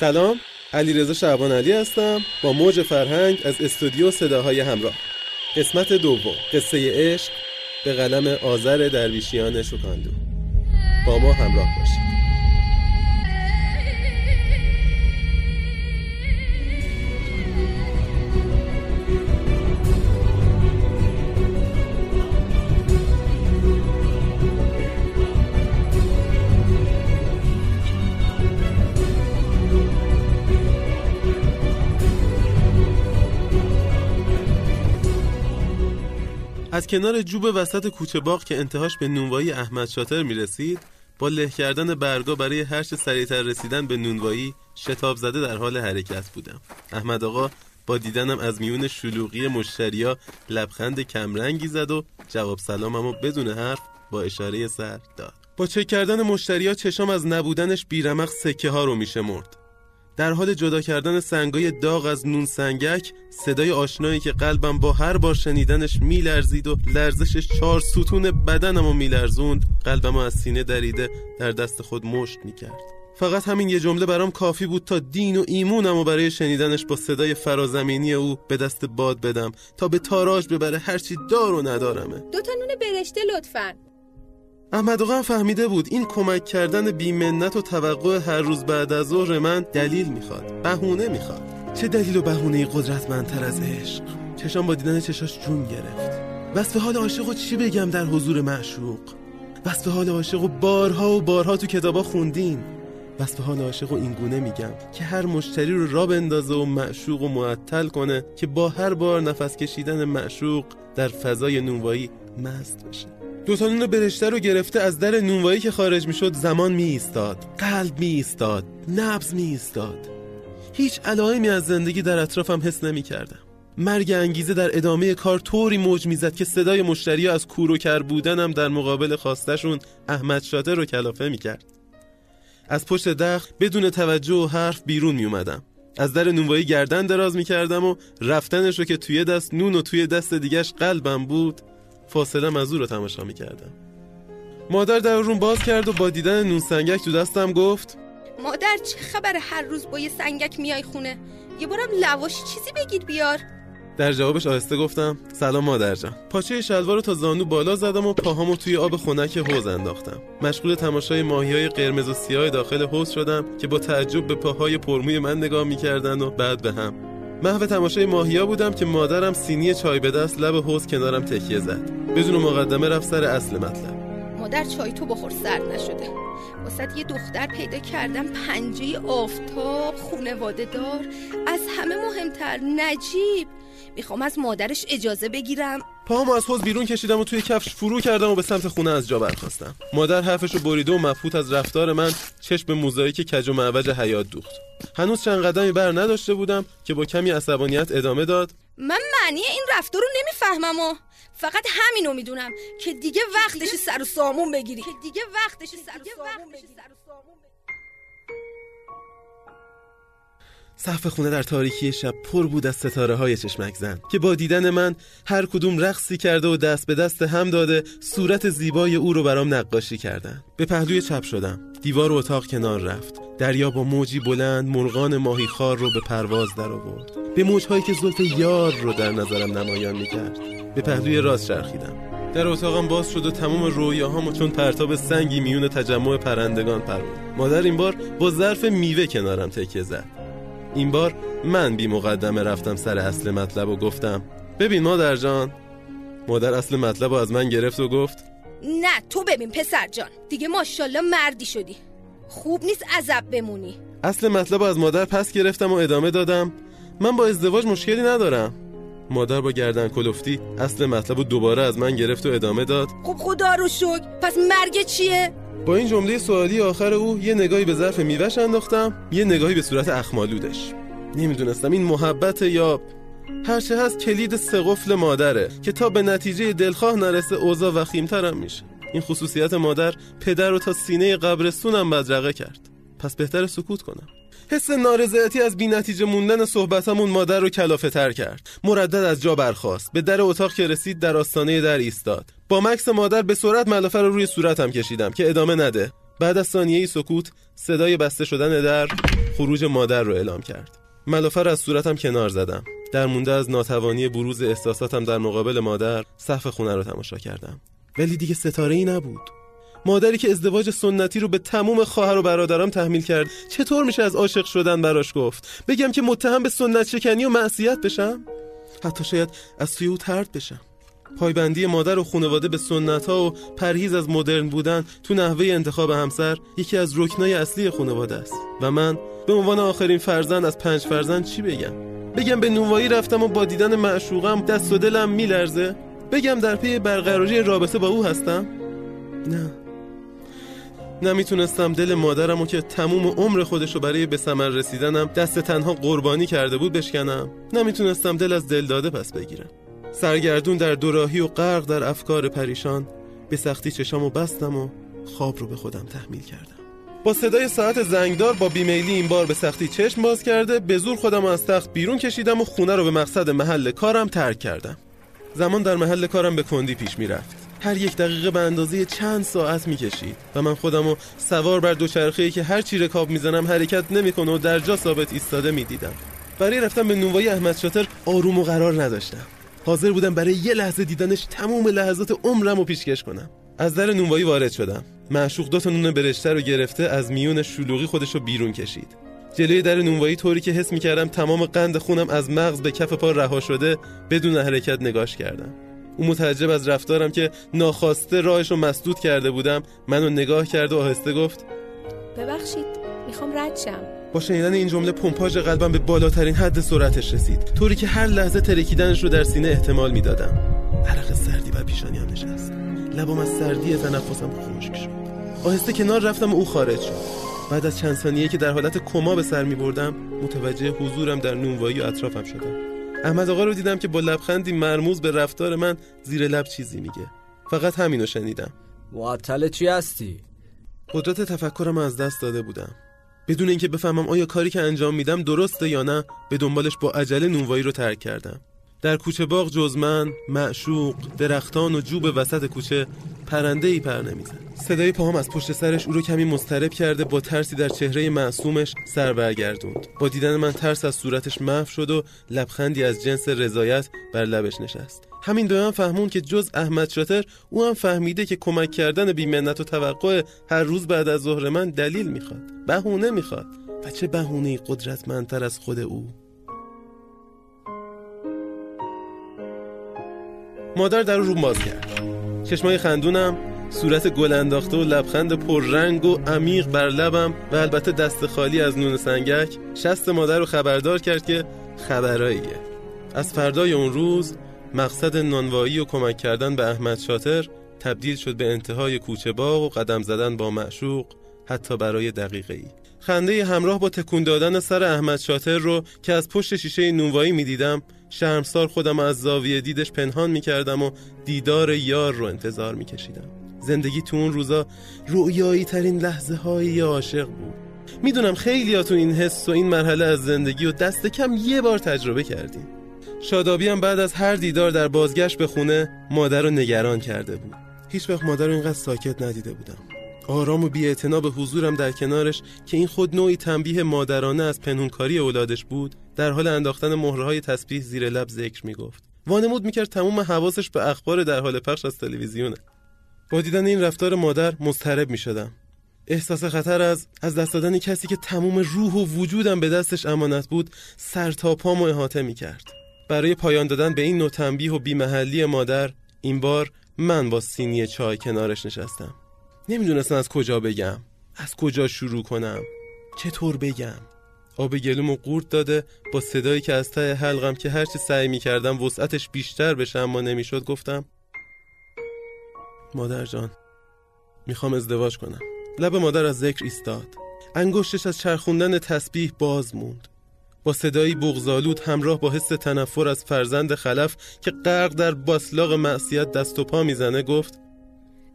سلام علیرضا شعبان علی هستم با موج فرهنگ از استودیو صداهای همراه. قسمت دوم قصه عشق به قلم آذر درویشیان شکاندو. با ما همراه باشید. کنار جوب وسط کوچه باغ که انتهاش به نونوایی احمد شاتر می رسید با له کردن برگا برای هرچه سریعتر رسیدن به نونوایی شتاب زده در حال حرکت بودم. احمد آقا با دیدنم از میون شلوغی مشتریا لبخند کمرنگی زد و جواب سلامم و بدون حرف با اشاره سر داد. با چک کردن مشتریا چشام از نبودنش بیرمق سکه ها رو میشه مرد در حال جدا کردن سنگای داغ از نون سنگک صدای آشنایی که قلبم با هر بار شنیدنش میلرزید و لرزشش چهار ستون بدنم و میلرزوند قلبم از سینه دریده در دست خود مشت می‌کرد. فقط همین یه جمله برام کافی بود تا دین و ایمونم و برای شنیدنش با صدای فرازمینی او به دست باد بدم تا به تاراج ببره هرچی دار و ندارمه. دو تا نون برشته لطفا. احمد آقا هم فهمیده بود این کمک کردن بیمنت و توقع هر روز بعد از ظهر من دلیل می‌خواد بهونه می‌خواد. چه دلیل و بهونه قدرتمندتر از عشق؟ چشام با دیدن چشاش جون گرفت. وصف حال عاشق چی بگم در حضور معشوق؟ وصف حال عاشق و بارها و بارها تو کتابا خوندیم. وصف حال عاشق و این گونه میگم که هر مشتری رو را بندازه و معشوق و معطل کنه که با هر بار نفس کشیدن معشوق در فضای نونوایی مست بشه. دو تا نون برشته رو گرفته از در نونوایی که خارج می‌شد زمان می ایستاد قلب می ایستاد نبز می ایستاد هیچ علائمی از زندگی در اطرافم حس نمی کردم مرگ انگیزه در ادامه کار طوری موج می‌زد که صدای مشتری از کور و کر بودنم در مقابل خواستشون احمد شاطر رو کلافه می‌کرد. از پشت دخل بدون توجه و حرف بیرون می اومدم از در نونوایی گردن دراز می کردم و رفتنش رو که توی دست نون و توی دست دیگش قلبم بود فاصله از او رو تماشا می کردم مادر در روم باز کرد و با دیدن نون سنگک تو دستم گفت مادر چه خبر هر روز با یه سنگک میای خونه؟ یه بارم لواشی چیزی بگیر بیار. در جوابش آهسته گفتم سلام مادر جان. پاچه شلوار رو تا زانو بالا زدم و پاهامو توی آب خنک حوض انداختم. مشغول تماشای ماهی های قرمز و سیاه داخل حوض شدم که با تعجب به پاهای پرموی من نگاه می‌کردن و بعد به هم. محو تماشای ماهیا بودم که مادرم سینی چای به دست لب حوض کنارم تکیه زد. بدون مقدمه رفت سر اصل مطلب. مادر چای تو بخور سرد نشده. واسه یه دختر پیدا کردم پنجه آفتاب خونواده دار از همه مهمتر نجیب. می‌خوام از مادرش اجازه بگیرم. پاهامو از حوز بیرون کشیدم و توی کفش فرو کردم و به سمت خونه از جا برخواستم مادر حرفش رو بریده و مفهوت از رفتار من چشم به موزاییک کج و معوج حیات دوخت. هنوز چند قدمی بر نداشته بودم که با کمی عصبانیت ادامه داد. من معنی این رفتار رو نمی‌فهمم و فقط همینو می‌دونم که دیگه وقتش سر و سامون بگیری. که دیگه وقتش سر و سامون بگیری. سقف خونه در تاریکی شب پر بود از ستاره های چشمک زن که با دیدن من هر کدوم رقصی کرده و دست به دست هم داده صورت زیبای او رو برام نقاشی کردن. به پهلوی چپ شدم. دیوار و اتاق کنار رفت. دریا با موجی بلند مرغان ماهی خار رو به پرواز در آورد. به موجهایی که زلف یار رو در نظرم نمایان می‌کرد. به پهلوی راست چرخیدم. در اتاقم باز شد و تمام رویاهامو چون پرتاب سنگی میون تجمع پرندگان پرود مادر این بار با ظرف میوه کنارم تکیه زد. این بار من بی مقدمه رفتم سر اصل مطلب و گفتم ببین مادر جان. مادر اصل مطلب رو از من گرفت و گفت نه تو ببین پسر جان دیگه ماشاءالله مردی شدی. خوب نیست عذب بمونی. اصل مطلب از مادر پس گرفتم و ادامه دادم من با ازدواج مشکلی ندارم. مادر با گردن کلفتی اصل مطلب رو دوباره از من گرفت و ادامه داد. خب خدا رو شکر پس مرگ چیه؟ با این جمله سوالی آخر او یه نگاهی به ظرف میوهش انداختم یه نگاهی به صورت اخمالودش. نمی‌دونستم این محبت یا هرچه هست کلید سقفل مادره که تا به نتیجه دلخواه نرسه اوضاع وخیمترم میشه. این خصوصیت مادر پدر رو تا سینه قبرستونم بدرقه کرد. پس بهتر سکوت کنم. حس نارضایتی از بینتیجه موندن صحبتمون مادر رو کلافه تر کرد. مردد از جا برخاست. به در اتاق که رسید در آستانه در ایستاد. با مکس مادر به سرعت ملافه رو روی صورتم کشیدم که ادامه نده. بعد از ثانیه سکوت صدای بسته شدن در خروج مادر رو اعلام کرد. ملافر از صورتم کنار زدم. در مونده از ناتوانی بروز احساساتم در مقابل مادر صف خونه رو تماشا کردم. ولی دیگه ستاره ای نبود. مادری که ازدواج سنتی رو به تموم خواهر و برادرام تحمیل کرد. چطور میشه از عاشق شدن براش گفت؟ بگم که متهم به سنت شکنی و معصیت بشم؟ حتی شاید از سوی او ترد بشم. پایبندی مادر و خانواده به سنت ها و پرهیز از مدرن بودن تو نحوه انتخاب همسر یکی از رکنای اصلی خانواده است. و من به عنوان آخرین فرزند از پنج فرزند چی بگم؟ بگم به نونوایی رفتم و با دیدن معشوقم دست و دلم میلرزه؟ بگم در پی برقراری رابطه با او هستم؟ نه. نمی‌تونستم دل مادرم و که تموم عمر خودش رو برای به ثمر رسیدنم دست تنها قربانی کرده بود بشکنم. نمی‌تونستم دل از دل داده پس بگیرم. سرگردون در دوراهی و غرق در افکار پریشان به سختی چشامو بستم و خواب رو به خودم تحمیل کردم. با صدای ساعت زنگدار با بیمیلی این بار به سختی چشم باز کرده به زور خودم از تخت بیرون کشیدم و خونه رو به مقصد محل کارم ترک کردم. زمان در محل کارم به کندی پیش می‌رفت. هر یک دقیقه به اندازه چند ساعت می‌کشید. و من خودم رو سوار بر دوچرخه‌ای که هر چی رکاب می‌زنم حرکت نمی‌کنه و در جا ثابت ایستاده می‌دیدم. برای رفتن به نونوایی احمد شاتر آروم و قرار نداشتم. حاضر بودم برای یه لحظه دیدنش تمام لحظات عمرم رو پیشکش کنم. از در نونوایی وارد شدم. معشوق دو تا نون برشته رو گرفته از میون شلوغی خودش رو بیرون کشید. جلوی در نونوایی طوری که حس می‌کردم تمام قند خونم از مغز به کف پا رها شده بدون حرکت نگاش کردم. او متعجب از رفتارم که ناخواسته راهش رو مسدود کرده بودم منو نگاه کرد و آهسته گفت ببخشید می‌خوام رد شم. با شنیدن این جمله پمپاژ قلبم به بالاترین حد سرعتش رسید طوری که هر لحظه ترکیدنش رو در سینه احتمال می‌دادم. عرق سردی بر پیشانیم نشست. لبم از سردی تنفسم خشک شد. آهسته کنار رفتم و او خارج شد. بعد از چند ثانیه که در حالت کما به سر می بردم متوجه حضورم در نونوایی و اطرافم شدم. احمد آقا رو دیدم که با لبخندی مرموز به رفتار من زیر لب چیزی میگه. فقط همینو شنیدم. معطل چی هستی؟ قدرت تفکرم از دست داده بودم. بدون اینکه بفهمم آیا کاری که انجام میدم درسته یا نه به دنبالش با عجله نونوایی رو ترک کردم. در کوچه باغ جز من معشوق درختان و جوب وسط کوچه پرنده ای پر نمی‌زد صدای پاهم از پشت سرش او رو کمی مضطرب کرده با ترسی در چهره معصومش سر برگردوند. با دیدن من ترس از صورتش محو شد و لبخندی از جنس رضایت بر لبش نشست. همین من فهمون که جز احمد شاتر او هم فهمیده که کمک کردن بیمنت و توقع هر روز بعد از ظهر من دلیل می‌خواد. بهونه می‌خواد. و چه بهونه قدرتمندتر از خود او. مادر در رو باز کرد. چشمای خندونم صورت گل انداخته و لبخند پررنگ و عمیق بر لبم و البته دست خالی از نون سنگک شست مادر رو خبردار کرد که خبراییه. از فردای اون روز مقصد نانوایی و کمک کردن به احمد شاتر تبدیل شد به انتهای کوچه باغ و قدم زدن با معشوق حتی برای دقیقه ای خنده همراه با تکون دادن سر احمد شاتر رو که از پشت شیشه نونوایی می‌دیدم شرمسار خودم از زاویه دیدش پنهان می‌کردم و دیدار یار رو انتظار میکشیدم. زندگی تو اون روزا رویایی ترین لحظه های عاشق بود. می‌دونم خیلی تو این حس و این مرحله از زندگی و دست کم یه بار تجربه کردیم. شادابی هم بعد از هر دیدار در بازگشت به خونه مادر رو نگران کرده بود. هیچ وقت مادر رو اینقدر ساکت ندیده بودم. آرام و بی به حضورم در کنارش که این خود نوعی تنبیه مادرانه از پنهونکاری اولادش بود در حال انداختن مهرهای تسبیح زیر لب ذکر می‌گفت. وانمود می‌کرد تموم حواسش به اخبار در حال پخش از تلویزیونه. با دیدن این رفتار مادر مضطرب می‌شدم. احساس خطر از از دست دادن کسی که تموم روح و وجودم به دستش امانت بود سر تا پامو احاطه می‌کرد. برای پایان دادن به این نوع تنبیه و بیمحلی مادر این بار من با سینی چای کنارش نشستم. نمی‌دونستم از کجا بگم. از کجا شروع کنم. چطور بگم. آب گلومو قورت داده با صدایی که از ته حلقم که هرچی سعی می‌کردم وسعتش بیشتر بشه اما نمی‌شد گفتم مادر جان می‌خوام ازدواج کنم. لب مادر از ذکر ایستاد. انگشتش از چرخوندن تسبیح باز موند. با صدایی بغزالود همراه با حس تنفر از فرزند خلف که غرق در باسلاق معصیت دست و پا می‌زنه گفت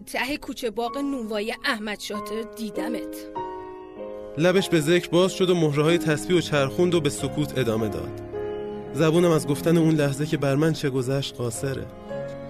ته کوچه باغ نونوایی احمد شاتر دیدمت. لبش به ذکر باز شد و مهره های تسبیح و چرخوند و به سکوت ادامه داد. زبونم از گفتن اون لحظه که بر من چه گذشت قاصره.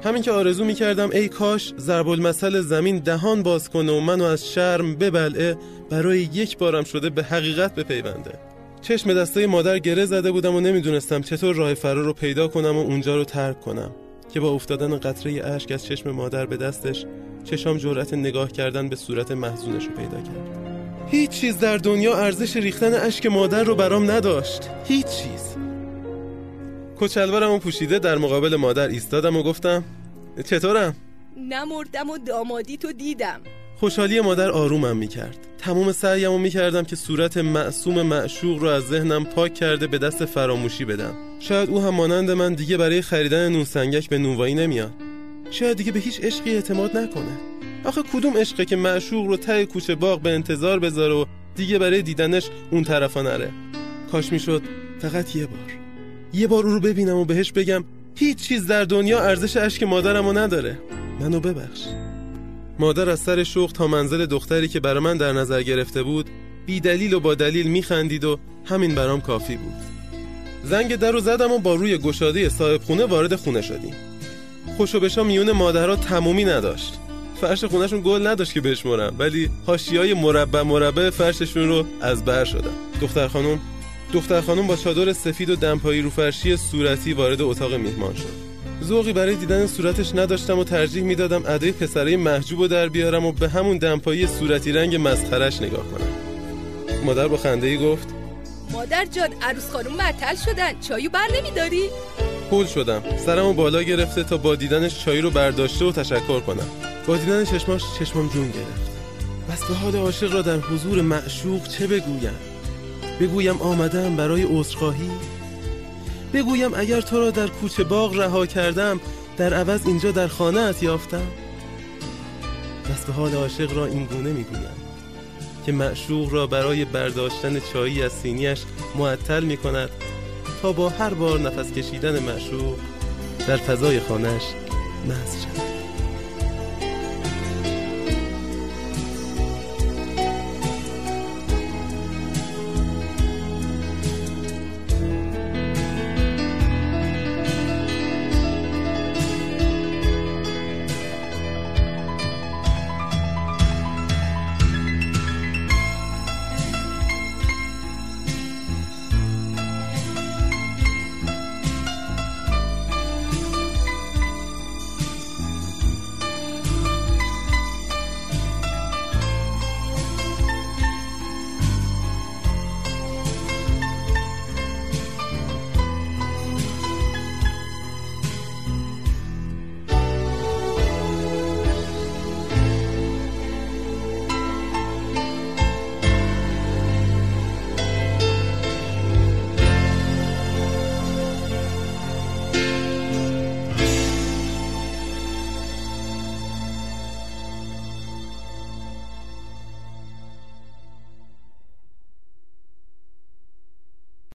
همین که آرزو می‌کردم ای کاش ضرب المثل زمین دهان باز کنه و منو از شرم ببلعه برای یک بارم شده به حقیقت بپیونده. چشم دسته مادر گره زده بودم و نمی‌دونستم چطور راه فرار رو پیدا کنم و اونجا رو ترک کنم. که با افتادن قطره اشک از چشم مادر به دستش چشام جرأت نگاه کردن به صورت محزونش رو پیدا کرد. هیچ چیز در دنیا ارزش ریختن اشک مادر رو برام نداشت. هیچ چیز. کچلوارم پوشیده در مقابل مادر ایستادم و گفتم چطورم؟ نمردم و دامادی تو دیدم. خوشحالی مادر آرومم می‌کرد. تمام سعیم می‌کردم که صورت معصوم معشوق رو از ذهنم پاک کرده به دست فراموشی بدم. شاید او هم مانند من دیگه برای خریدن نون سنگک به نونوایی نمیاد. شاید دیگه به هیچ عشقی اعتماد نکنه. آخه کدوم عشقه که معشوق رو ته کوچه باغ به انتظار بذاره و دیگه برای دیدنش اون طرفا نره؟ کاش می‌شد فقط یه بار. یه بار او رو ببینم و بهش بگم هیچ چیز در دنیا ارزش اشک مادرمو نداره. منو ببخش. مادر از سر شوق تا منزل دختری که برا من در نظر گرفته بود بی دلیل و با دلیل میخندید و همین برام کافی بود. زنگ در رو زدم و با روی گشاده صاحب خونه وارد خونه شدیم. خوشو بشا میون مادرها تمومی نداشت. فرش خونهشون گل نداشت که بشمرم ولی های مربع مربع فرششون رو از بر شدم دختر خانم دختر خانم با چادر سفید و دمپایی رو فرشی صورتی وارد اتاق میهمان شد. ذوقی برای دیدن صورتش نداشتم و ترجیح می‌دادم ادای پسره محجوب و در بیارم و به همون دمپایی صورتی رنگ مسخرش نگاه کنم. مادر با خنده ای گفت مادر جان عروس خانم معطل شدن. چایو بر نمیداری؟ پول شدم. سرمو بالا گرفته تا با دیدنش چای رو برداشته و تشکر کنم. با دیدن چشماش چشمام جون گرفت. بس به حال عاشق را در حضور معشوق چه بگویم؟ بگویم آمدم برای عذرخواهی؟ بگویم اگر تو را در کوچه باغ رها کردم در عوض اینجا در خانه ات یافتم؟ بس به حال عاشق را این گونه می‌گویم که معشوق را برای برداشتن چایی از سینیش معطل می کند تا با هر بار نفس کشیدن معشوق در فضای خانهش محض شود.